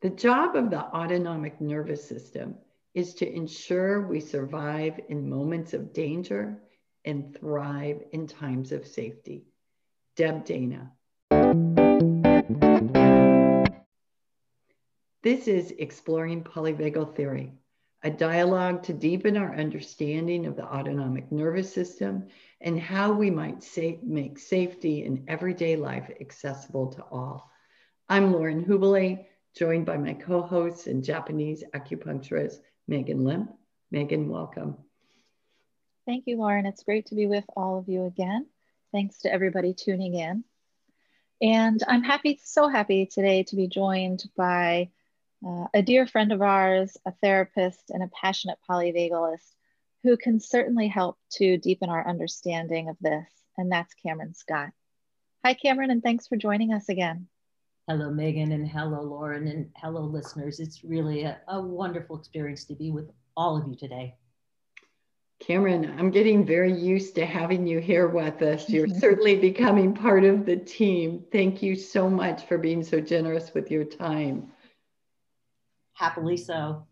The job of the autonomic nervous system is to ensure we survive in moments of danger and thrive in times of safety. Deb Dana. This is Exploring Polyvagal Theory, a dialogue to deepen our understanding of the autonomic nervous system and how we might sa- make safety in everyday life accessible to all. I'm Lauren Hubele, joined by my co hosts and Japanese acupuncturist, Megan Limp. Megan, welcome. Thank you, Lauren. It's great to be with all of you again. Thanks to everybody tuning in. And I'm happy, so happy today to be joined by uh, a dear friend of ours, a therapist, and a passionate polyvagalist who can certainly help to deepen our understanding of this, and that's Cameron Scott. Hi, Cameron, and thanks for joining us again. Hello, Megan, and hello, Lauren, and hello, listeners. It's really a, a wonderful experience to be with all of you today. Cameron, I'm getting very used to having you here with us. You're certainly becoming part of the team. Thank you so much for being so generous with your time. Happily so.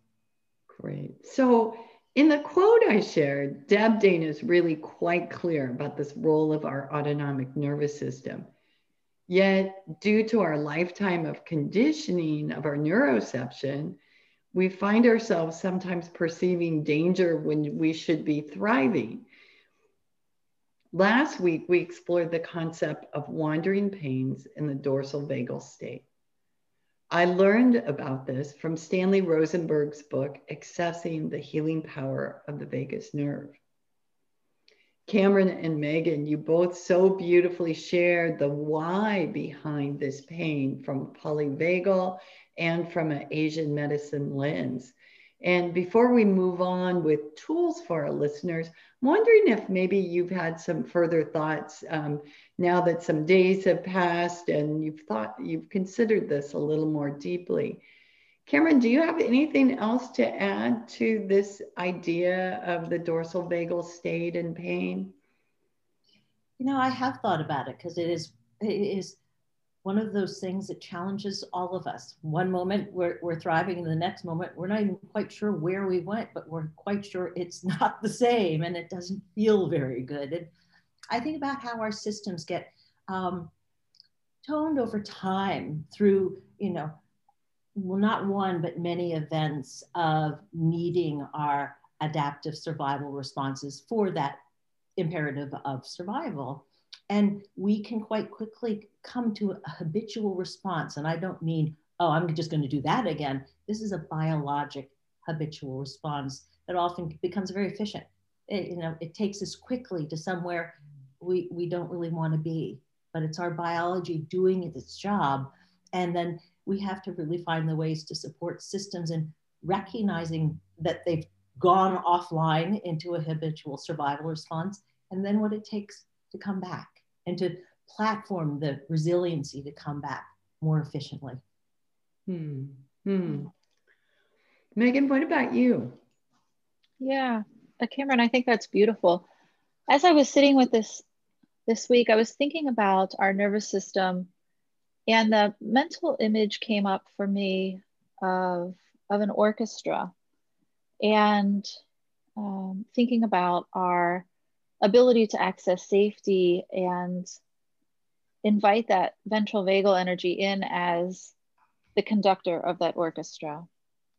Great. So, in the quote I shared, Deb Dana is really quite clear about this role of our autonomic nervous system. Yet, due to our lifetime of conditioning of our neuroception, we find ourselves sometimes perceiving danger when we should be thriving. Last week, we explored the concept of wandering pains in the dorsal vagal state. I learned about this from Stanley Rosenberg's book, Accessing the Healing Power of the Vagus Nerve. Cameron and Megan, you both so beautifully shared the why behind this pain from polyvagal and from an Asian medicine lens. And before we move on with tools for our listeners, I'm wondering if maybe you've had some further thoughts um, now that some days have passed and you've thought you've considered this a little more deeply. Cameron, do you have anything else to add to this idea of the dorsal vagal state and pain? You know, I have thought about it because it is it is one of those things that challenges all of us. One moment we're, we're thriving, and the next moment we're not even quite sure where we went, but we're quite sure it's not the same and it doesn't feel very good. And I think about how our systems get um, toned over time through, you know, well, not one, but many events of needing our adaptive survival responses for that imperative of survival. And we can quite quickly come to a habitual response. And I don't mean, oh, I'm just going to do that again. This is a biologic habitual response that often becomes very efficient. It, you know, it takes us quickly to somewhere we, we don't really want to be, but it's our biology doing its job. And then we have to really find the ways to support systems and recognizing that they've gone offline into a habitual survival response, and then what it takes to come back and to platform the resiliency to come back more efficiently. Hmm. Hmm. Megan, what about you? Yeah, uh, Cameron, I think that's beautiful. As I was sitting with this this week, I was thinking about our nervous system, and the mental image came up for me of of an orchestra, and um, thinking about our ability to access safety and invite that ventral vagal energy in as the conductor of that orchestra.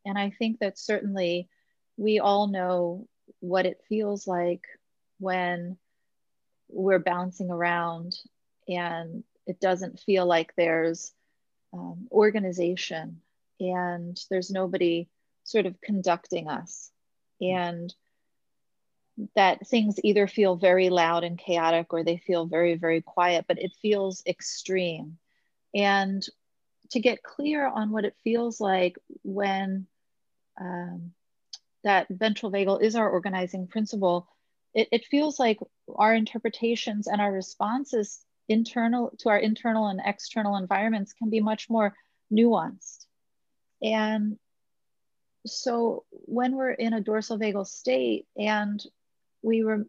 And I think that certainly we all know what it feels like when we're bouncing around and it doesn't feel like there's um, organization and there's nobody sort of conducting us. And that things either feel very loud and chaotic or they feel very, very quiet, but it feels extreme. And to get clear on what it feels like when um, that ventral vagal is our organizing principle, it, it feels like our interpretations and our responses internal to our internal and external environments can be much more nuanced. And so when we're in a dorsal vagal state and we re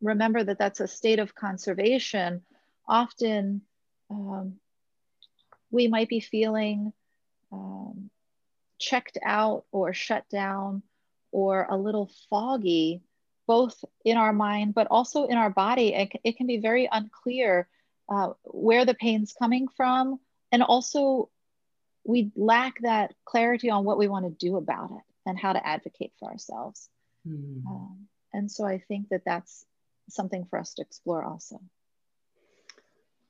remember that that's a state of conservation, often um, we might be feeling um, checked out or shut down or a little foggy, both in our mind, but also in our body. It, it can be very unclear uh, where the pain's coming from. And also, we lack that clarity on what we want to do about it and how to advocate for ourselves. Mm. Um, and so I think that that's something for us to explore also.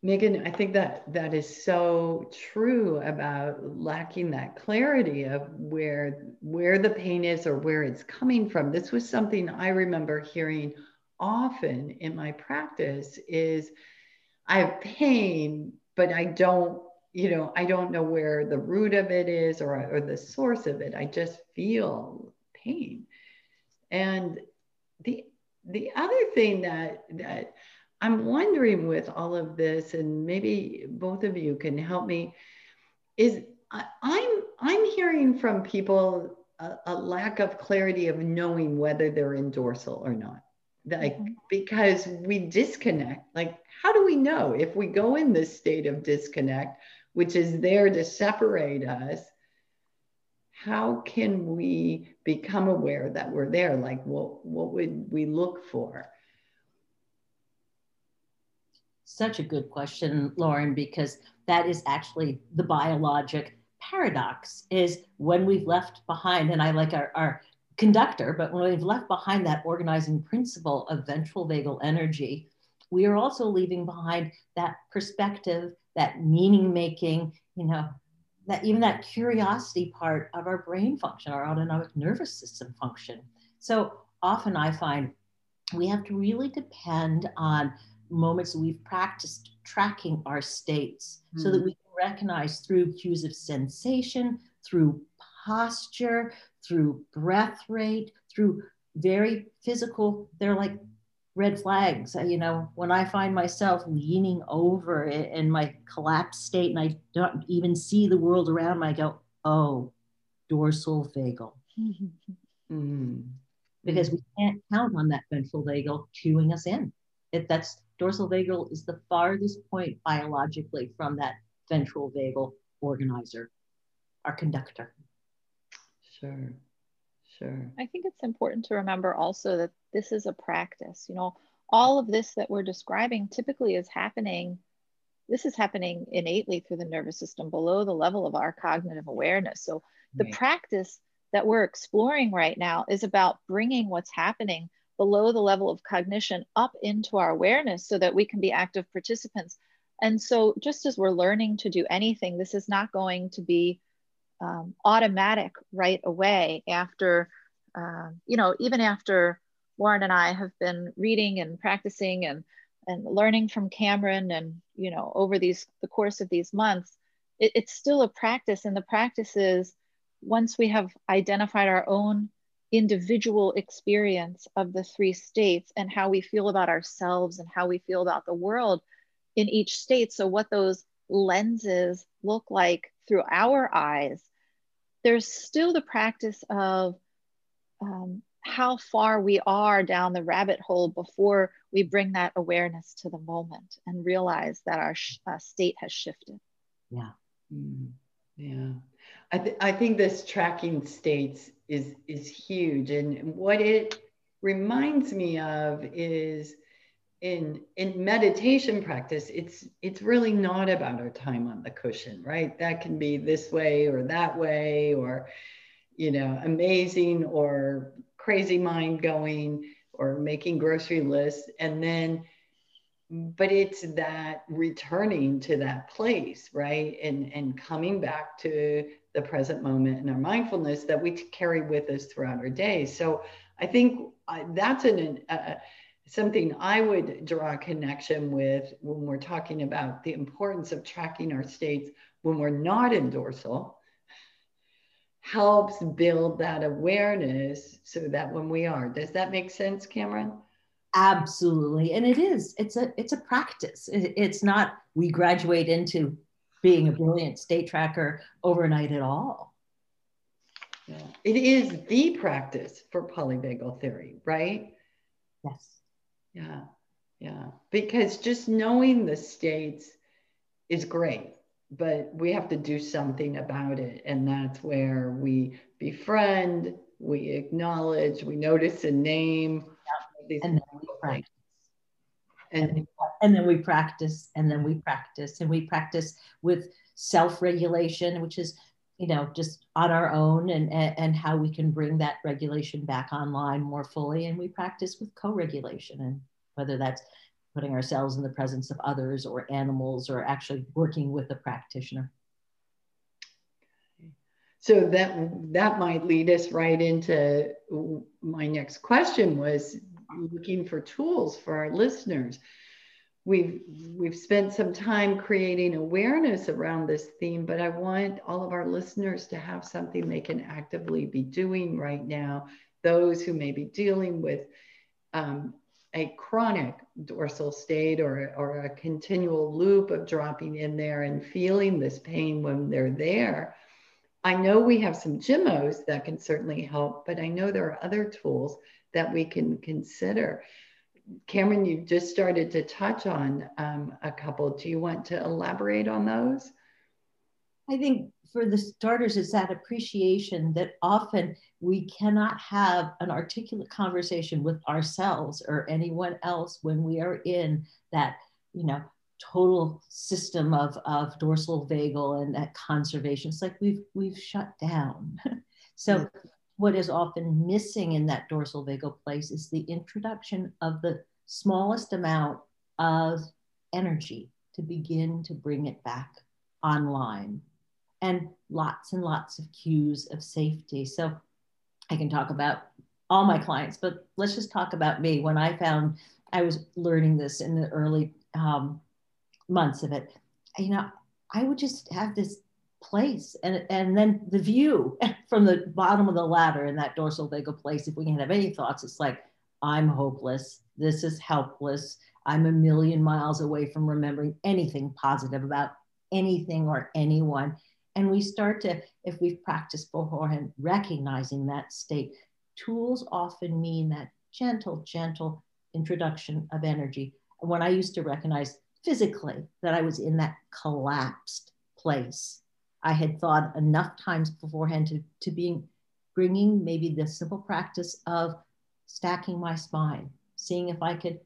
Megan, I think that that is so true about lacking that clarity of where where the pain is or where it's coming from. This was something I remember hearing often in my practice is I have pain, but I don't, you know, I don't know where the root of it is or, or the source of it. I just feel pain. And the the other thing that that I'm wondering with all of this, and maybe both of you can help me, is I, I'm I'm hearing from people a, a, lack of clarity of knowing whether they're in dorsal or not. Like mm-hmm. because we disconnect. Like, how do we know if we go in this state of disconnect, which is there to separate us? How can we become aware that we're there? Like, what what would we look for? Such a good question, Lauren, because that is actually the biologic paradox is when we've left behind, and I like our, our conductor, but when we've left behind that organizing principle of ventral vagal energy, we are also leaving behind that perspective, that meaning making, you know, that even that curiosity part of our brain function, our autonomic nervous system function. So often I find we have to really depend on moments we've practiced tracking our states mm-hmm. so that hmm. we can recognize through cues of sensation, through posture, through breath rate, through very physical, they're like red flags. You know, when I find myself leaning over in my collapsed state and I don't even see the world around me, I go, oh, dorsal vagal. mm-hmm. Because we can't count on that ventral vagal cueing us in. It, that's dorsal vagal is the farthest point biologically from that ventral vagal organizer, our conductor. Sure, sure. I think it's important to remember also that this is a practice. You know, all of this that we're describing typically is happening. This is happening innately through the nervous system below the level of our cognitive awareness. So the right. practice that we're exploring right now is about bringing what's happening below the level of cognition up into our awareness so that we can be active participants. And so, just as we're learning to do anything, this is not going to be um, automatic right away after, uh, you know, even after Lauren and I have been reading and practicing and and learning from Cameron and you know over these the course of these months, it, it's still a practice, and the practice is once we have identified our own individual experience of the three states and how we feel about ourselves and how we feel about the world in each state. So, what those lenses look like through our eyes, there's still the practice of um, how far we are down the rabbit hole before we bring that awareness to the moment and realize that our sh- uh, state has shifted. Yeah. Mm, yeah. I, th- I think this tracking states is is huge, and what it reminds me of is in in meditation practice it's it's really not about our time on the cushion right? That can be this way or that way or you know amazing or crazy mind going or making grocery lists. And then but it's that returning to that place right? And and coming back to the present moment and our mindfulness that we carry with us throughout our day. So I think that's an, uh, something I would draw a connection with when we're talking about the importance of tracking our states when we're not in dorsal helps build that awareness so that when we are. Does that make sense cameron? Absolutely. And it is. It's a it's a practice. It, it's not we graduate into being a brilliant state tracker overnight at all. Yeah. It is the practice for polyvagal theory, right? Yes. Yeah. Yeah. Because just knowing the states is great. but we have to do something about it. And that's where we befriend, we acknowledge, we notice a name. Yeah. And then we practice. And, and then we practice, and then we practice, and we practice with self-regulation, which is you know just on our own and, and, and how we can bring that regulation back online more fully and we practice with co-regulation and whether that's putting ourselves in the presence of others or animals or actually working with a practitioner. So that that might lead us right into my next question was looking for tools for our listeners. We've we've spent some time creating awareness around this theme, but I want all of our listeners to have something they can actively be doing right now. Those who may be dealing with um, a chronic dorsal state or, or a continual loop of dropping in there and feeling this pain when they're there. I know we have some Gemmos that can certainly help, but I know there are other tools that we can consider. Cameron, you just started to touch on um, a couple. Do you want to elaborate on those? I think for the starters, it's that appreciation that often we cannot have an articulate conversation with ourselves or anyone else when we are in that, you know, total system of, of dorsal vagal and that conservation. It's like we've we've shut down. so mm-hmm. What is often missing in that dorsal vagal place is the introduction of the smallest amount of energy to begin to bring it back online and lots and lots of cues of safety. So I can talk about all my clients, but let's just talk about me. When I found I was learning this in the early um, months of it, you know, I would just have this place and, and then the view from the bottom of the ladder in that dorsal vagal place. If we can have any thoughts, it's like, I'm hopeless. This is helpless. I'm a million miles away from remembering anything positive about anything or anyone. And we start to, if we've practiced beforehand, recognizing that state. Tools often mean that gentle, gentle introduction of energy. When I used to recognize physically that I was in that collapsed place, I had thought enough times beforehand to, to being bringing maybe the simple practice of stacking my spine, seeing if I could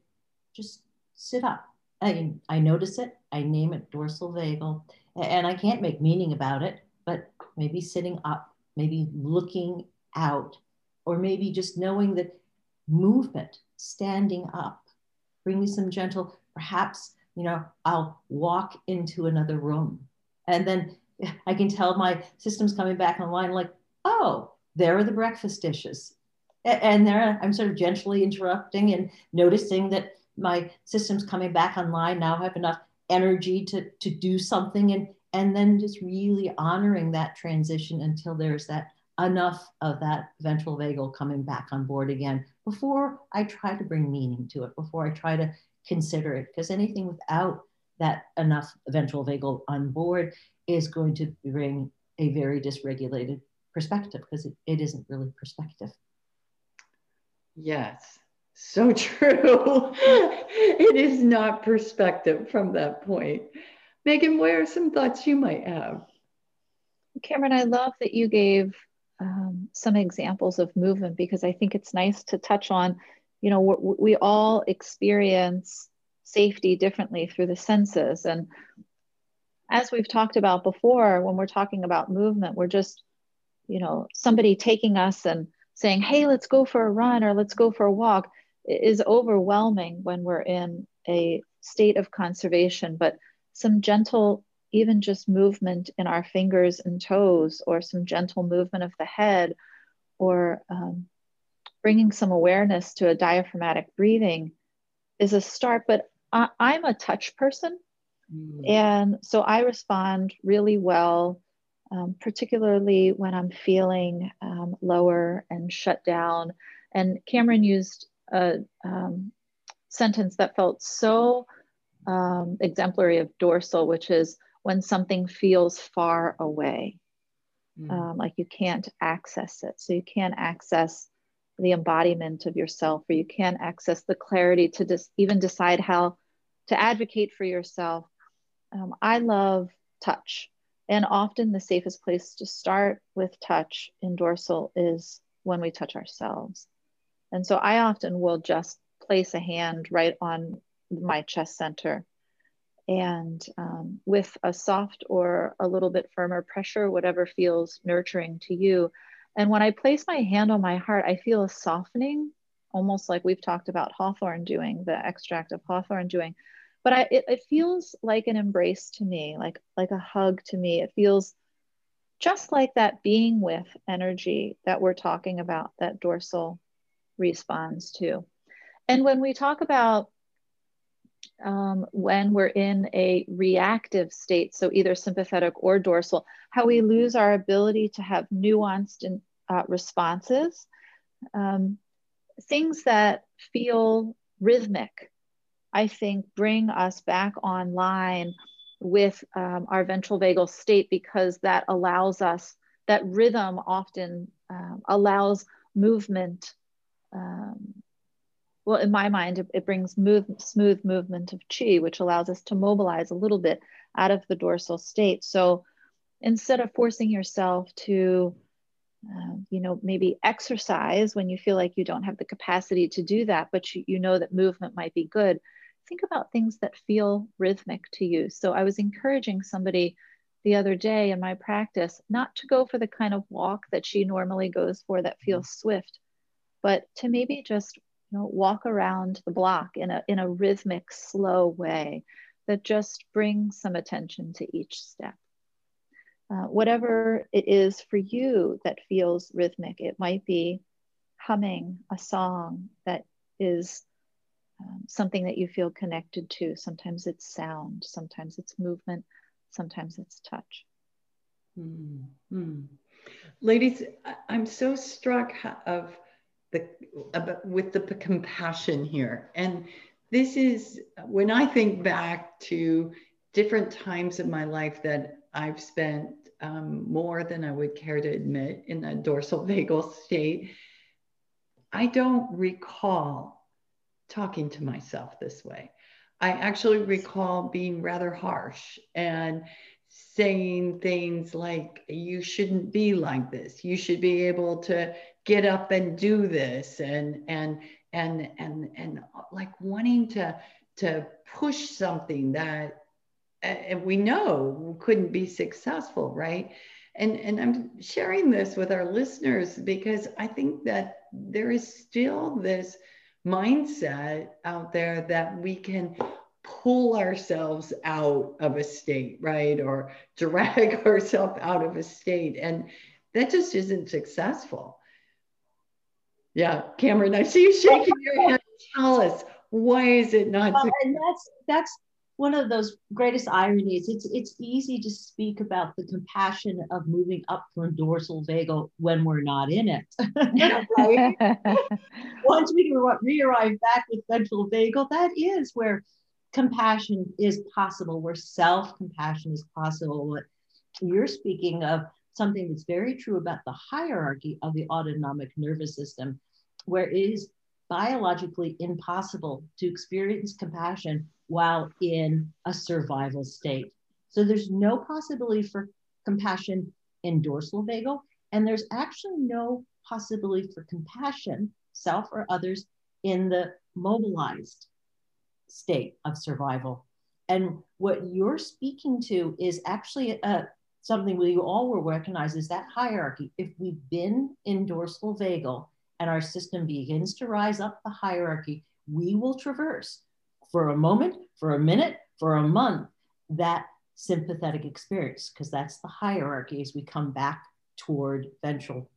just sit up. I, I notice it, I name it dorsal vagal, and I can't make meaning about it, but maybe sitting up, maybe looking out, or maybe just knowing that movement, standing up, bring me some gentle, perhaps, you know, I'll walk into another room. And then I can tell my system's coming back online, like, oh, there are the breakfast dishes. And there I'm sort of gently interrupting and noticing that my system's coming back online. Now I have enough energy to, to do something and, and then just really honoring that transition until there's that enough of that ventral vagal coming back on board again before I try to bring meaning to it, before I try to consider it. Because anything without that enough ventral vagal on board is going to bring a very dysregulated perspective because it, it isn't really perspective. Yes. So true. it is not perspective from that point. Megan, what are some thoughts you might have? Cameron, I love that you gave um, some examples of movement because I think it's nice to touch on, you know, we all experience safety differently through the senses. And as we've talked about before, when we're talking about movement, we're just, you know, somebody taking us and saying, hey, let's go for a run or let's go for a walk is overwhelming when we're in a state of conservation, but some gentle, even just movement in our fingers and toes, or some gentle movement of the head, or um, bringing some awareness to a diaphragmatic breathing is a start. But I, am a touch person. Mm. And so I respond really well, um, particularly when I'm feeling um, lower and shut down. And Cameron used a um, sentence that felt so um, exemplary of dorsal, which is when something feels far away, mm. um, like you can't access it. So you can't access the embodiment of yourself, or you can't access the clarity to just even decide how to advocate for yourself. Um, I love touch. And often the safest place to start with touch in dorsal is when we touch ourselves. And so I often will just place a hand right on my chest center and um, with a soft or a little bit firmer pressure, whatever feels nurturing to you. And when I place my hand on my heart, I feel a softening, almost like we've talked about hawthorn doing, the extract of hawthorn doing. But I, it, it feels like an embrace to me, like, like a hug to me. It feels just like that being with energy that we're talking about, that dorsal responds to. And when we talk about um, when we're in a reactive state, so either sympathetic or dorsal, how we lose our ability to have nuanced in, uh, responses, um, things that feel rhythmic, I think bring us back online with um, our ventral vagal state because that allows us, that rhythm often um, allows movement um, well, in my mind, it, it brings move, smooth movement of chi, which allows us to mobilize a little bit out of the dorsal state. So instead of forcing yourself to, uh, you know, maybe exercise when you feel like you don't have the capacity to do that, but you, you know that movement might be good, think about things that feel rhythmic to you. So I was encouraging somebody the other day in my practice not to go for the kind of walk that she normally goes for that feels swift, but to maybe just you know, walk around the block in a, in a rhythmic, slow way that just brings some attention to each step. Uh, whatever it is for you that feels rhythmic, it might be humming a song that is um, something that you feel connected to. Sometimes it's sound, sometimes it's movement, sometimes it's touch. Mm-hmm. Ladies, I'm so struck of the with the compassion here. And this is when I think back to different times of my life that I've spent um, more than I would care to admit in a dorsal vagal state. I don't recall talking to myself this way. I actually recall being rather harsh and saying things like, you shouldn't be like this. You should be able to get up and do this and and and and and like wanting to to push something that and we know couldn't be successful right and and i'm sharing this with our listeners because i think that there is still this mindset out there that we can pull ourselves out of a state right or drag ourselves out of a state and that just isn't successful yeah, Cameron, I see you shaking your head. Tell us why is it not? Um, well, and that's that's one of those greatest ironies. It's it's easy to speak about the compassion of moving up from dorsal vagal when we're not in it. Once we re-arrive back with ventral vagal, that is where compassion is possible, where self-compassion is possible. You're speaking of something that's very true about the hierarchy of the autonomic nervous system where it is biologically impossible to experience compassion while in a survival state. So there's no possibility for compassion in dorsal vagal, and there's actually no possibility for compassion, self or others, in the mobilized state of survival. And what you're speaking to is actually a, uh, something we all will recognize is that hierarchy. If we've been in dorsal vagal and our system begins to rise up the hierarchy, we will traverse for a moment, for a minute, for a month, that sympathetic experience, because that's the hierarchy as we come back toward ventral.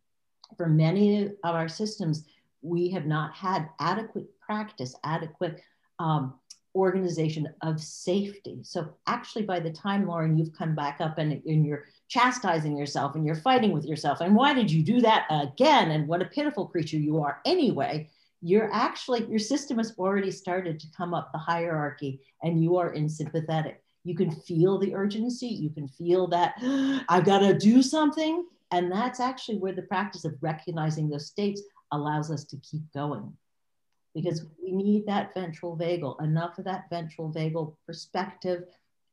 For many of our systems, we have not had adequate practice, adequate um, organization of safety. So actually, by the time, Lauren, you've come back up and, and you're chastising yourself and you're fighting with yourself, and why did you do that again? And what a pitiful creature you are anyway. You're actually, your system has already started to come up the hierarchy and you are in sympathetic. You can feel the urgency. You can feel that I've got to do something. And that's actually where the practice of recognizing those states allows us to keep going because we need that ventral vagal, enough of that ventral vagal perspective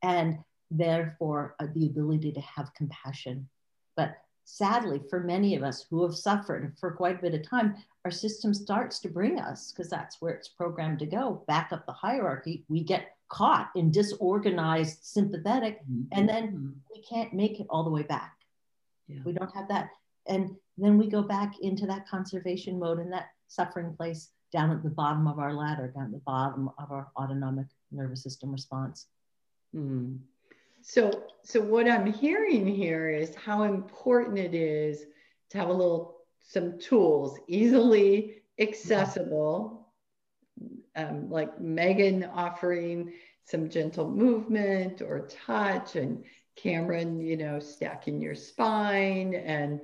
and therefore uh, the ability to have compassion. But sadly, for many of us who have suffered for quite a bit of time, our system starts to bring us, because that's where it's programmed to go, back up the hierarchy. We get caught in disorganized sympathetic, mm-hmm. and then mm-hmm. we can't make it all the way back. Yeah. We don't have that. And then we go back into that conservation mode and that suffering place down at the bottom of our ladder, down at the bottom of our autonomic nervous system response. Mm. So, so what I'm hearing here is how important it is to have a little some tools easily accessible, um, like Megan offering some gentle movement or touch, and Cameron, you know, stacking your spine, and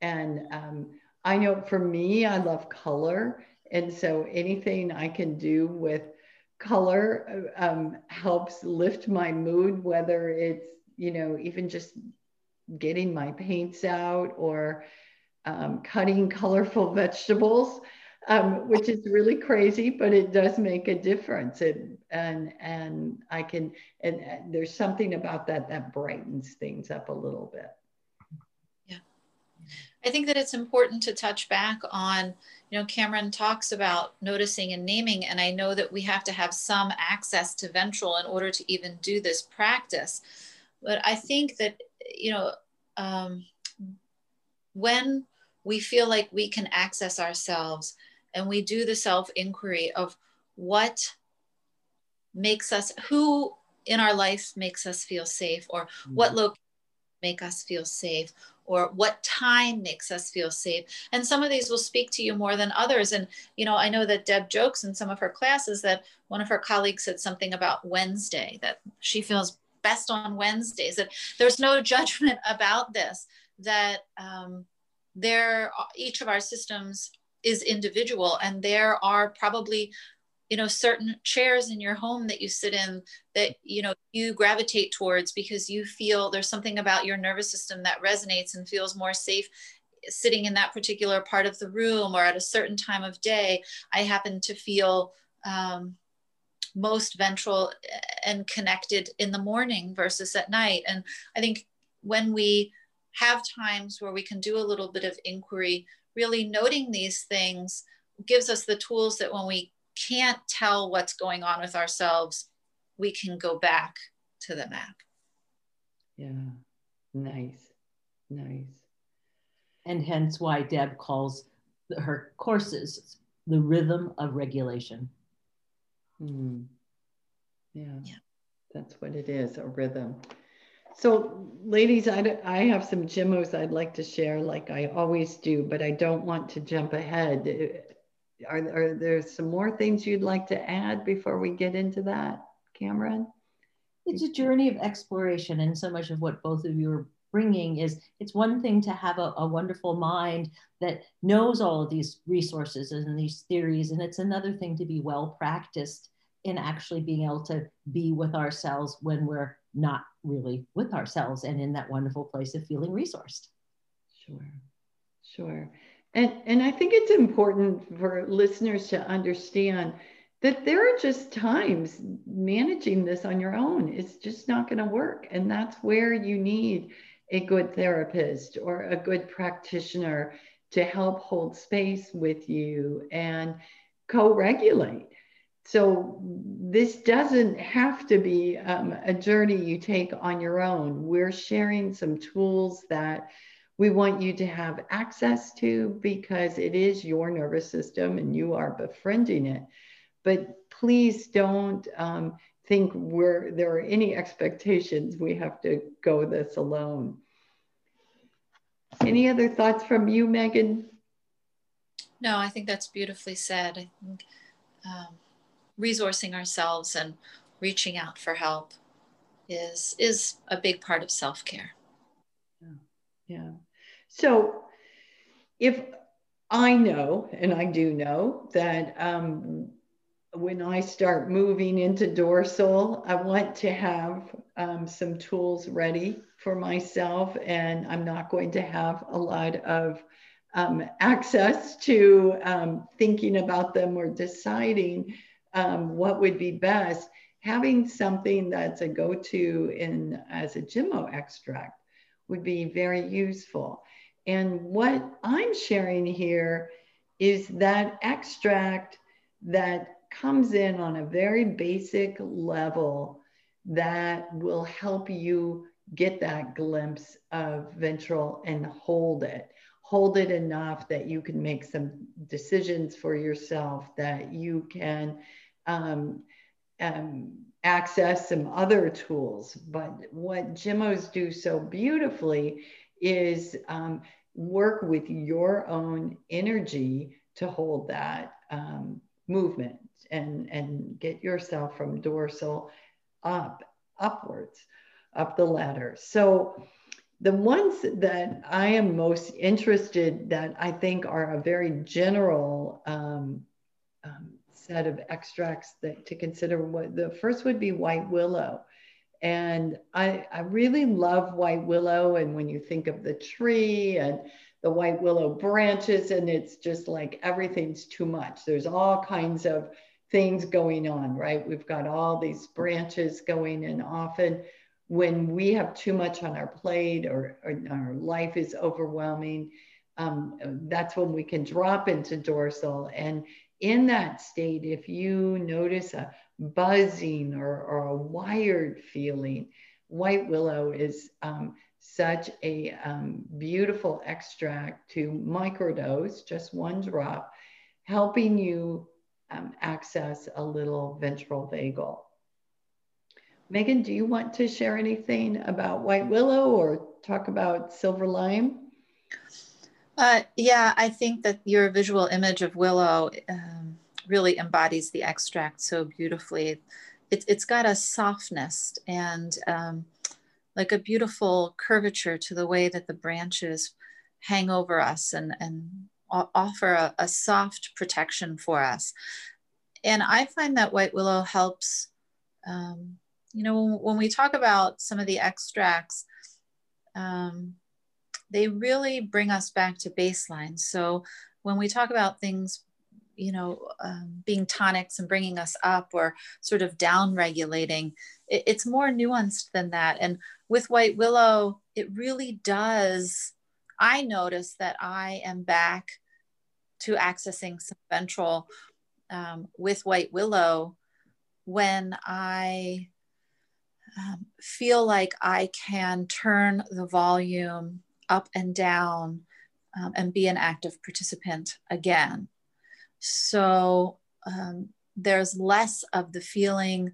and um, I know for me, I love color, and so anything I can do with color um, helps lift my mood, whether it's, you know, even just getting my paints out or um, cutting colorful vegetables, um, which is really crazy, but it does make a difference. It, and, and I can, and, and there's something about that that brightens things up a little bit. I think that it's important to touch back on you know, Cameron talks about noticing and naming, and I know that we have to have some access to ventral in order to even do this practice. But I think that, you know, um, when we feel like we can access ourselves and we do the self inquiry of what makes us, who in our life makes us feel safe, or mm-hmm. what location make us feel safe, or what time makes us feel safe. And some of these will speak to you more than others. And you know i know that deb jokes in some of her classes that one of her colleagues said something about wednesday that she feels best on wednesdays that there's no judgment about this that um, there each of our systems is individual and there are probably you know certain chairs in your home that you sit in that you know you gravitate towards because you feel there's something about your nervous system that resonates and feels more safe sitting in that particular part of the room or at a certain time of day. I happen to feel um, most ventral and connected in the morning versus at night. And i think when we have times where we can do a little bit of inquiry really noting these things gives us the tools that when we can't tell what's going on with ourselves, we can go back to the map. Yeah, nice, nice. And hence why Deb calls her courses the rhythm of regulation. Mm. Yeah, yeah, that's what it is a rhythm. So, ladies, I, I have some Gemmos I'd like to share, like I always do, but I don't want to jump ahead are, are there some more things you'd like to add before we get into that, Cameron? It's a journey of exploration, and so much of what both of you are bringing is it's one thing to have a, a, wonderful mind that knows all of these resources and these theories, and it's another thing to be well practiced in actually being able to be with ourselves when we're not really with ourselves and in that wonderful place of feeling resourced. Sure, sure. And, and I think it's important for listeners to understand that there are just times managing this on your own is just not going to work. And that's where you need a good therapist or a good practitioner to help hold space with you and co regulate. So, this doesn't have to be um, a journey you take on your own. We're sharing some tools that we want you to have access to because it is your nervous system and you are befriending it. But please don't um, think we're, there are any expectations we have to go this alone. Any other thoughts from you, Megan? No, I think that's beautifully said. I think um, resourcing ourselves and reaching out for help is is a big part of self-care. Yeah. yeah. So if I know, and I do know, that um, when I start moving into dorsal, I want to have um, some tools ready for myself, and I'm not going to have a lot of um, access to um, thinking about them or deciding um, what would be best. having something that's a go-to in as a Gemmo extract would be very useful. And what I'm sharing here is that extract that comes in on a very basic level that will help you get that glimpse of ventral and hold it. Hold it enough that you can make some decisions for yourself, that you can um, um, access some other tools. But what Gemmos do so beautifully is um, work with your own energy to hold that um, movement and, and get yourself from dorsal up, upwards, up the ladder. So the ones that I am most interested that I think are a very general um, um, set of extracts that to consider what the first would be white willow. And I, I really love white willow. And when you think of the tree and the white willow branches, and it's just like everything's too much. There's all kinds of things going on, right? We've got all these branches going, and often when we have too much on our plate or, or our life is overwhelming, um, that's when we can drop into dorsal. And in that state, if you notice a buzzing or, or a wired feeling, white willow is um, such a um, beautiful extract to microdose, just one drop, helping you um, access a little ventral vagal. Megan, do you want to share anything about white willow or talk about silver lime? Uh, yeah, I think that your visual image of willow um, really embodies the extract so beautifully. It, it's got a softness and um, like a beautiful curvature to the way that the branches hang over us and, and offer a, a soft protection for us. And I find that white willow helps, um, you know, when we talk about some of the extracts, um, they really bring us back to baseline. So when we talk about things, you know, um, being tonics and bringing us up or sort of down regulating, it, it's more nuanced than that. And with White Willow, it really does. I notice that I am back to accessing some ventral um, with White Willow when I um, feel like I can turn the volume up and down um, and be an active participant again. So um, there's less of the feeling,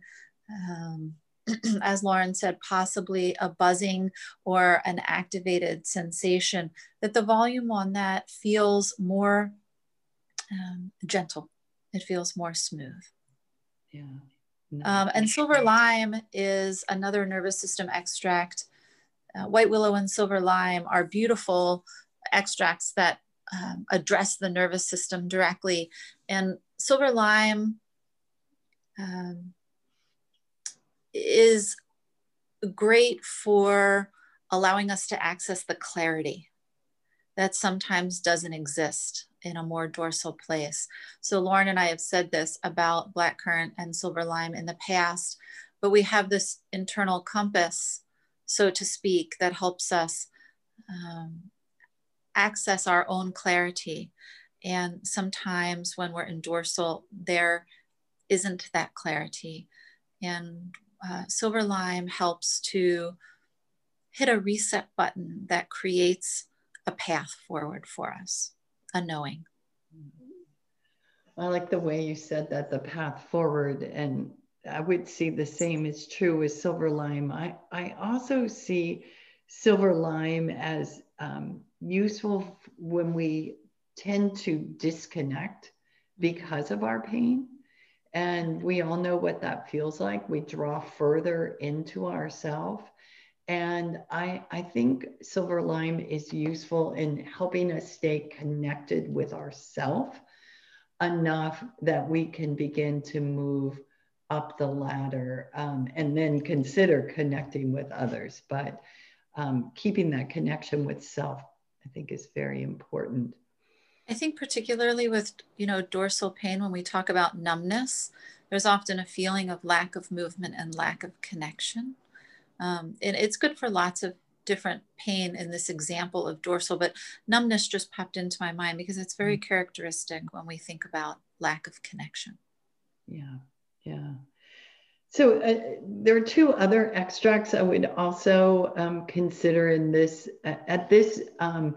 um, as Lauren said, possibly a buzzing or an activated sensation, that the volume on that feels more um, gentle. It feels more smooth. Yeah. Um, and silver lime is another nervous system extract uh, white willow and silver lime are beautiful extracts that um, address the nervous system directly. And silver lime um, is great for allowing us to access the clarity that sometimes doesn't exist in a more dorsal place. So Lauren and I have said this about black blackcurrant and silver lime in the past, but we have this internal compass so to speak, that helps us um, access our own clarity. And sometimes when we're in dorsal, there isn't that clarity. And uh, Silver Lime helps to hit a reset button that creates a path forward for us, a knowing. I like the way you said that the path forward and I would see the same is true with silver lime. I, I also see silver lime as um, useful when we tend to disconnect because of our pain. And we all know what that feels like. We draw further into ourself. And I, I think silver lime is useful in helping us stay connected with ourself enough that we can begin to move up the ladder um, and then consider connecting with others. But um, keeping that connection with self, I think, is very important. I think particularly with you know dorsal pain, when we talk about numbness, there's often a feeling of lack of movement and lack of connection. Um, and it's good for lots of different pain in this example of dorsal, but numbness just popped into my mind because it's very mm. characteristic when we think about lack of connection. Yeah, yeah. So uh, there are two other extracts I would also um, consider in this at this um,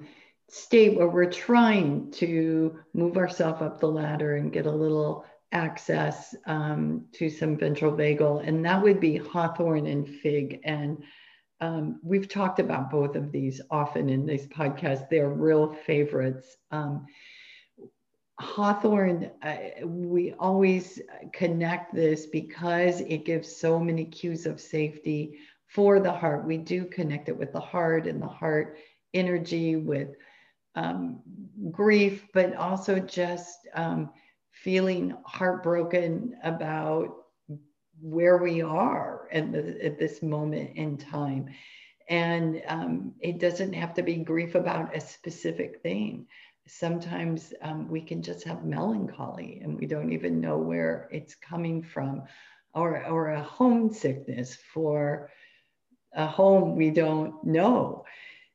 state where we're trying to move ourselves up the ladder and get a little access um, to some ventral vagal, and that would be hawthorn and fig. And um, we've talked about both of these often in these podcasts. They're real favorites. Um, Hawthorn, uh, we always connect this because it gives so many cues of safety for the heart. We do connect it with the heart and the heart energy, with um, grief, but also just um, feeling heartbroken about where we are at, the, at this moment in time. And um, it doesn't have to be grief about a specific thing. Sometimes um, we can just have melancholy and we don't even know where it's coming from, or, or a homesickness for a home we don't know.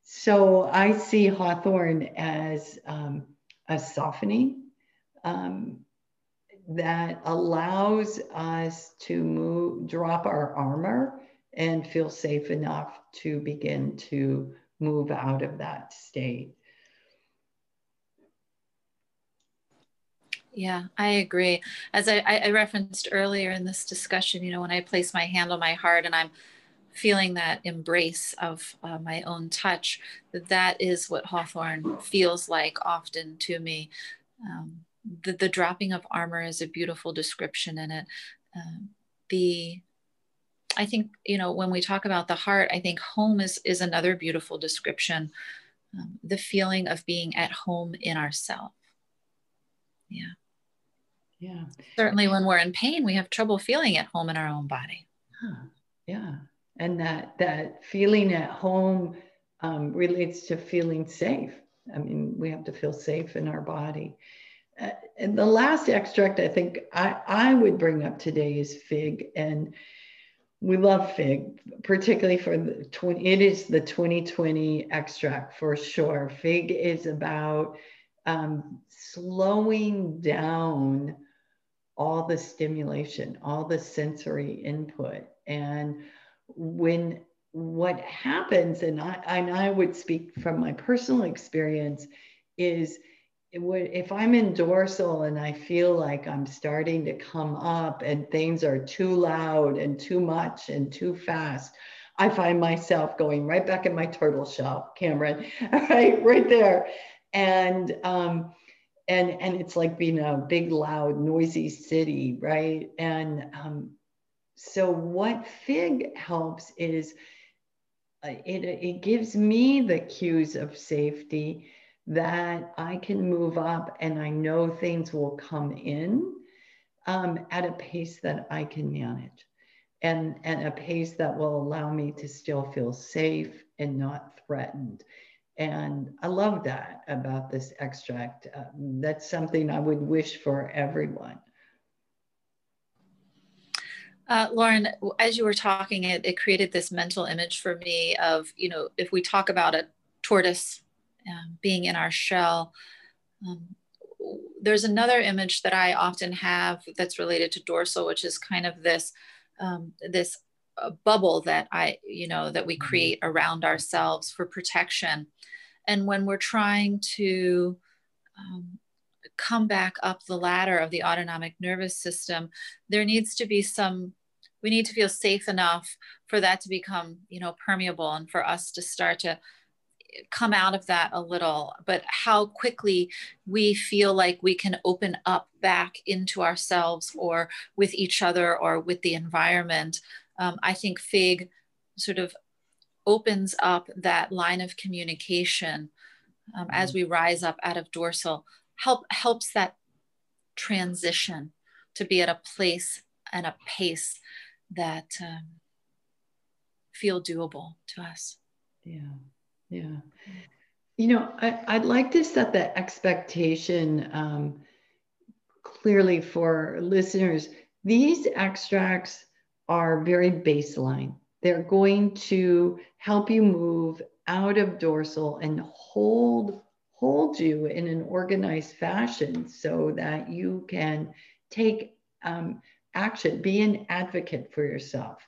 So I see Hawthorn as um, a softening um, that allows us to move, drop our armor and feel safe enough to begin to move out of that state. Yeah, I agree. As I, I, referenced earlier in this discussion, you know, when I place my hand on my heart and I'm feeling that embrace of uh, my own touch, that that is what Hawthorn feels like often to me. Um, the, the dropping of armor is a beautiful description in it. Um, the I think you know when we talk about the heart, I think home is is another beautiful description. Um, the feeling of being at home in ourself. Yeah. Yeah. Certainly, when we're in pain, we have trouble feeling at home in our own body. Huh. Yeah, and that that feeling at home um, relates to feeling safe. I mean, we have to feel safe in our body. Uh, and the last extract I think I, I would bring up today is fig. And we love fig, particularly for the 20, it is the 2020 extract for sure. Fig is about um, slowing down all the stimulation, all the sensory input. And when what happens, and I, and I would speak from my personal experience, is it would, if I'm in dorsal and I feel like I'm starting to come up and things are too loud and too much and too fast, I find myself going right back in my turtle shell, Cameron, right, right there. And um, and and it's like being a big, loud, noisy city, right? And um, so what Fig helps is uh, it it gives me the cues of safety that I can move up and I know things will come in um, at a pace that I can manage and, and a pace that will allow me to still feel safe and not threatened. And I love that about this extract. Uh, that's something I would wish for everyone. Uh, Lauren, as you were talking, it, it created this mental image for me of, you know, if we talk about a tortoise um, being in our shell. Um, there's another image that I often have that's related to dorsal, which is kind of this um, this uh, bubble that I, you know, that we mm-hmm. create around ourselves for protection. And when we're trying to um, come back up the ladder of the autonomic nervous system, there needs to be some we need to feel safe enough for that to become you know permeable and for us to start to come out of that a little, but how quickly we feel like we can open up back into ourselves or with each other or with the environment. Um, I think FIG sort of opens up that line of communication um, as we rise up out of dorsal, help helps that transition to be at a place and a pace that um, feel doable to us. Yeah. Yeah. You know, I, would like to set the expectation um, clearly for listeners These extracts are very baseline. They're going to help you move out of dorsal and hold hold you in an organized fashion so that you can take um, action, be an advocate for yourself.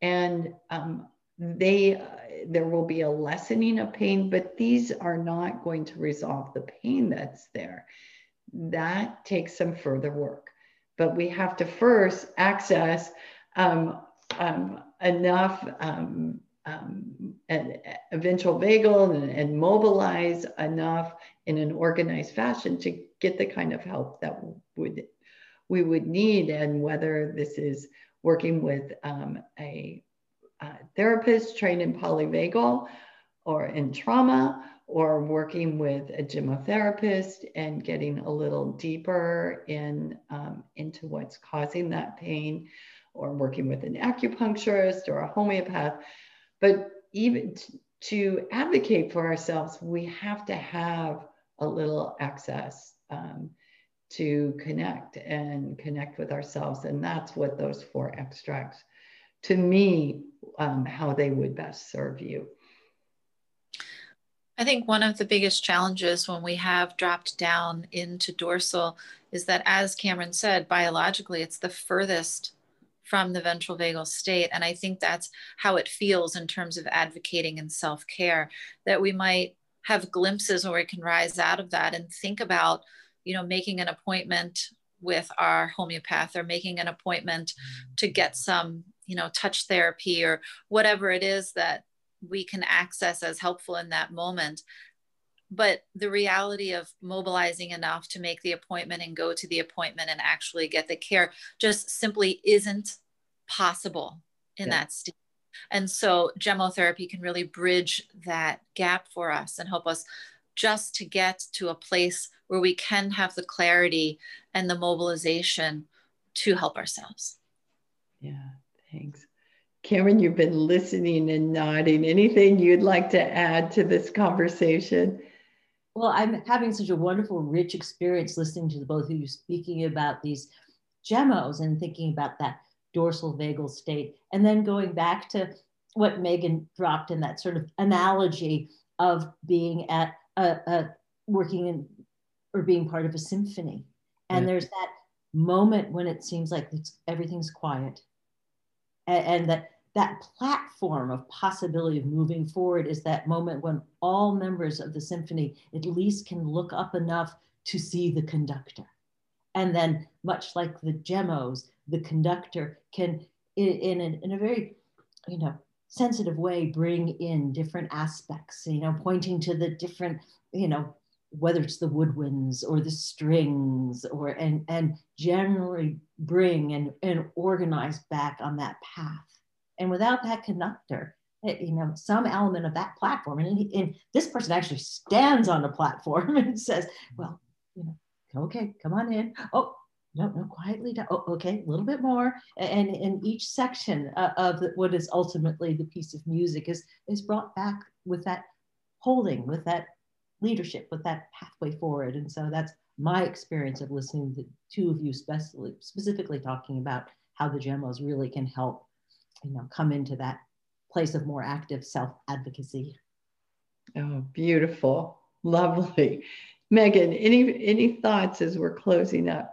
And um, they, uh, there will be a lessening of pain, but these are not going to resolve the pain that's there. That takes some further work. But we have to first access enough um, um, an ventral vagal and, and, mobilize enough in an organized fashion to get the kind of help that would we would need. And whether this is working with um, a, a, therapist trained in polyvagal or in trauma or working with a gemmotherapist and getting a little deeper in um, into what's causing that pain or working with an acupuncturist or a homeopath but even t- to advocate for ourselves, we have to have a little access um, to connect and connect with ourselves. And that's what those four extracts, to me, um, how they would best serve you. I think one of the biggest challenges when we have dropped down into dorsal is that, as Cameron said, biologically, it's the furthest from the ventral vagal state. And I think that's how it feels in terms of advocating and self care, that we might have glimpses where we can rise out of that and think about, you know, making an appointment with our homeopath or making an appointment to get some, you know, touch therapy or whatever it is that we can access as helpful in that moment but the reality of mobilizing enough to make the appointment and go to the appointment and actually get the care just simply isn't possible in yeah. that state. And so gemmotherapy can really bridge that gap for us and help us just to get to a place where we can have the clarity and the mobilization to help ourselves. Yeah, thanks. Cameron, you've been listening and nodding. Anything you'd like to add to this conversation? Well, I'm having such a wonderful, rich experience listening to the both of you speaking about these gemmos and thinking about that dorsal vagal state. And then going back to what Megan dropped in that sort of analogy of being at a, a working in or being part of a symphony. And yeah. there's that moment when it seems like everything's quiet. And, and that that platform of possibility of moving forward is that moment when all members of the symphony at least can look up enough to see the conductor. And then, much like the gemmos, the conductor can, in, in, a, in a very, you know, sensitive way, bring in different aspects, you know, pointing to the different, you know, whether it's the woodwinds or the strings or and and generally bring and, and organize back on that path. And without that conductor it, you know some element of that platform and, and this person actually stands on the platform and says well you know okay come on in. Oh no, no, quietly down. Oh, okay, a little bit more. And in each section uh, of what is ultimately the piece of music is, is brought back with that holding, with that leadership, with that pathway forward. And so that's my experience of listening to two of you specifically, specifically talking about how the gemmos really can help, you know, come into that place of more active self-advocacy. Oh, beautiful. Lovely. Megan, any any thoughts as we're closing up?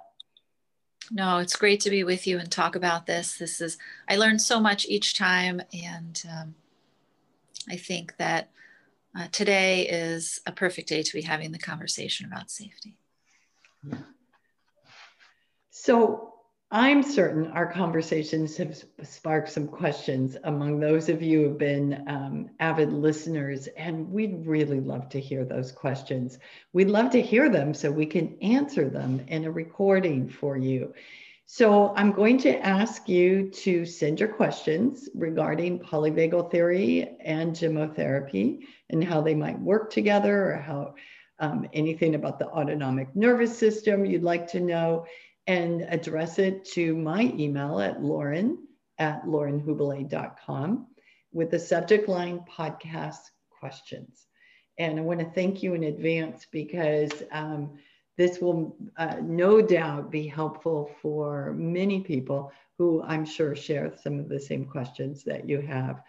No, it's great to be with you and talk about this. This is, I learn so much each time. And um, I think that uh, today is a perfect day to be having the conversation about safety. Yeah. So I'm certain our conversations have sparked some questions among those of you who have been um, avid listeners, and we'd really love to hear those questions. We'd love to hear them so we can answer them in a recording for you. So I'm going to ask you to send your questions regarding polyvagal theory and gemmotherapy and how they might work together or how um, anything about the autonomic nervous system you'd like to know and address it to my email at lauren at laurenhubele.com with the subject line podcast questions. And I want to thank you in advance because um, this will uh, no doubt be helpful for many people who I'm sure share some of the same questions that you have.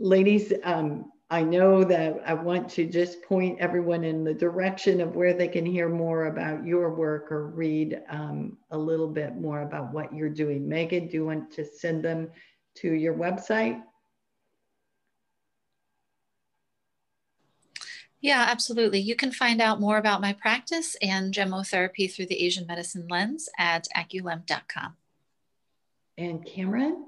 Ladies, um, I know that I want to just point everyone in the direction of where they can hear more about your work or read um, a little bit more about what you're doing. Megan, do you want to send them to your website? Yeah, absolutely. You can find out more about my practice and gemmotherapy through the Asian medicine lens at aculem.com. And Cameron?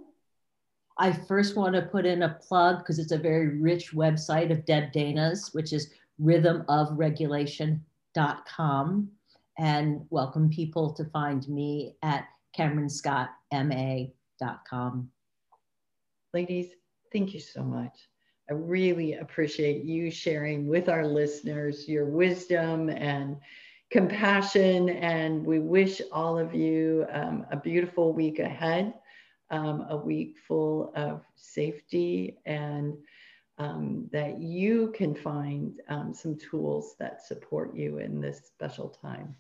I first want to put in a plug because it's a very rich website of Deb Dana's, which is rhythmofregulation.com. And welcome people to find me at CameronScottMA.com. Ladies, thank you so much. I really appreciate you sharing with our listeners your wisdom and compassion. And we wish all of you um, a beautiful week ahead, um, a week full of safety, and um, that you can find um, some tools that support you in this special time.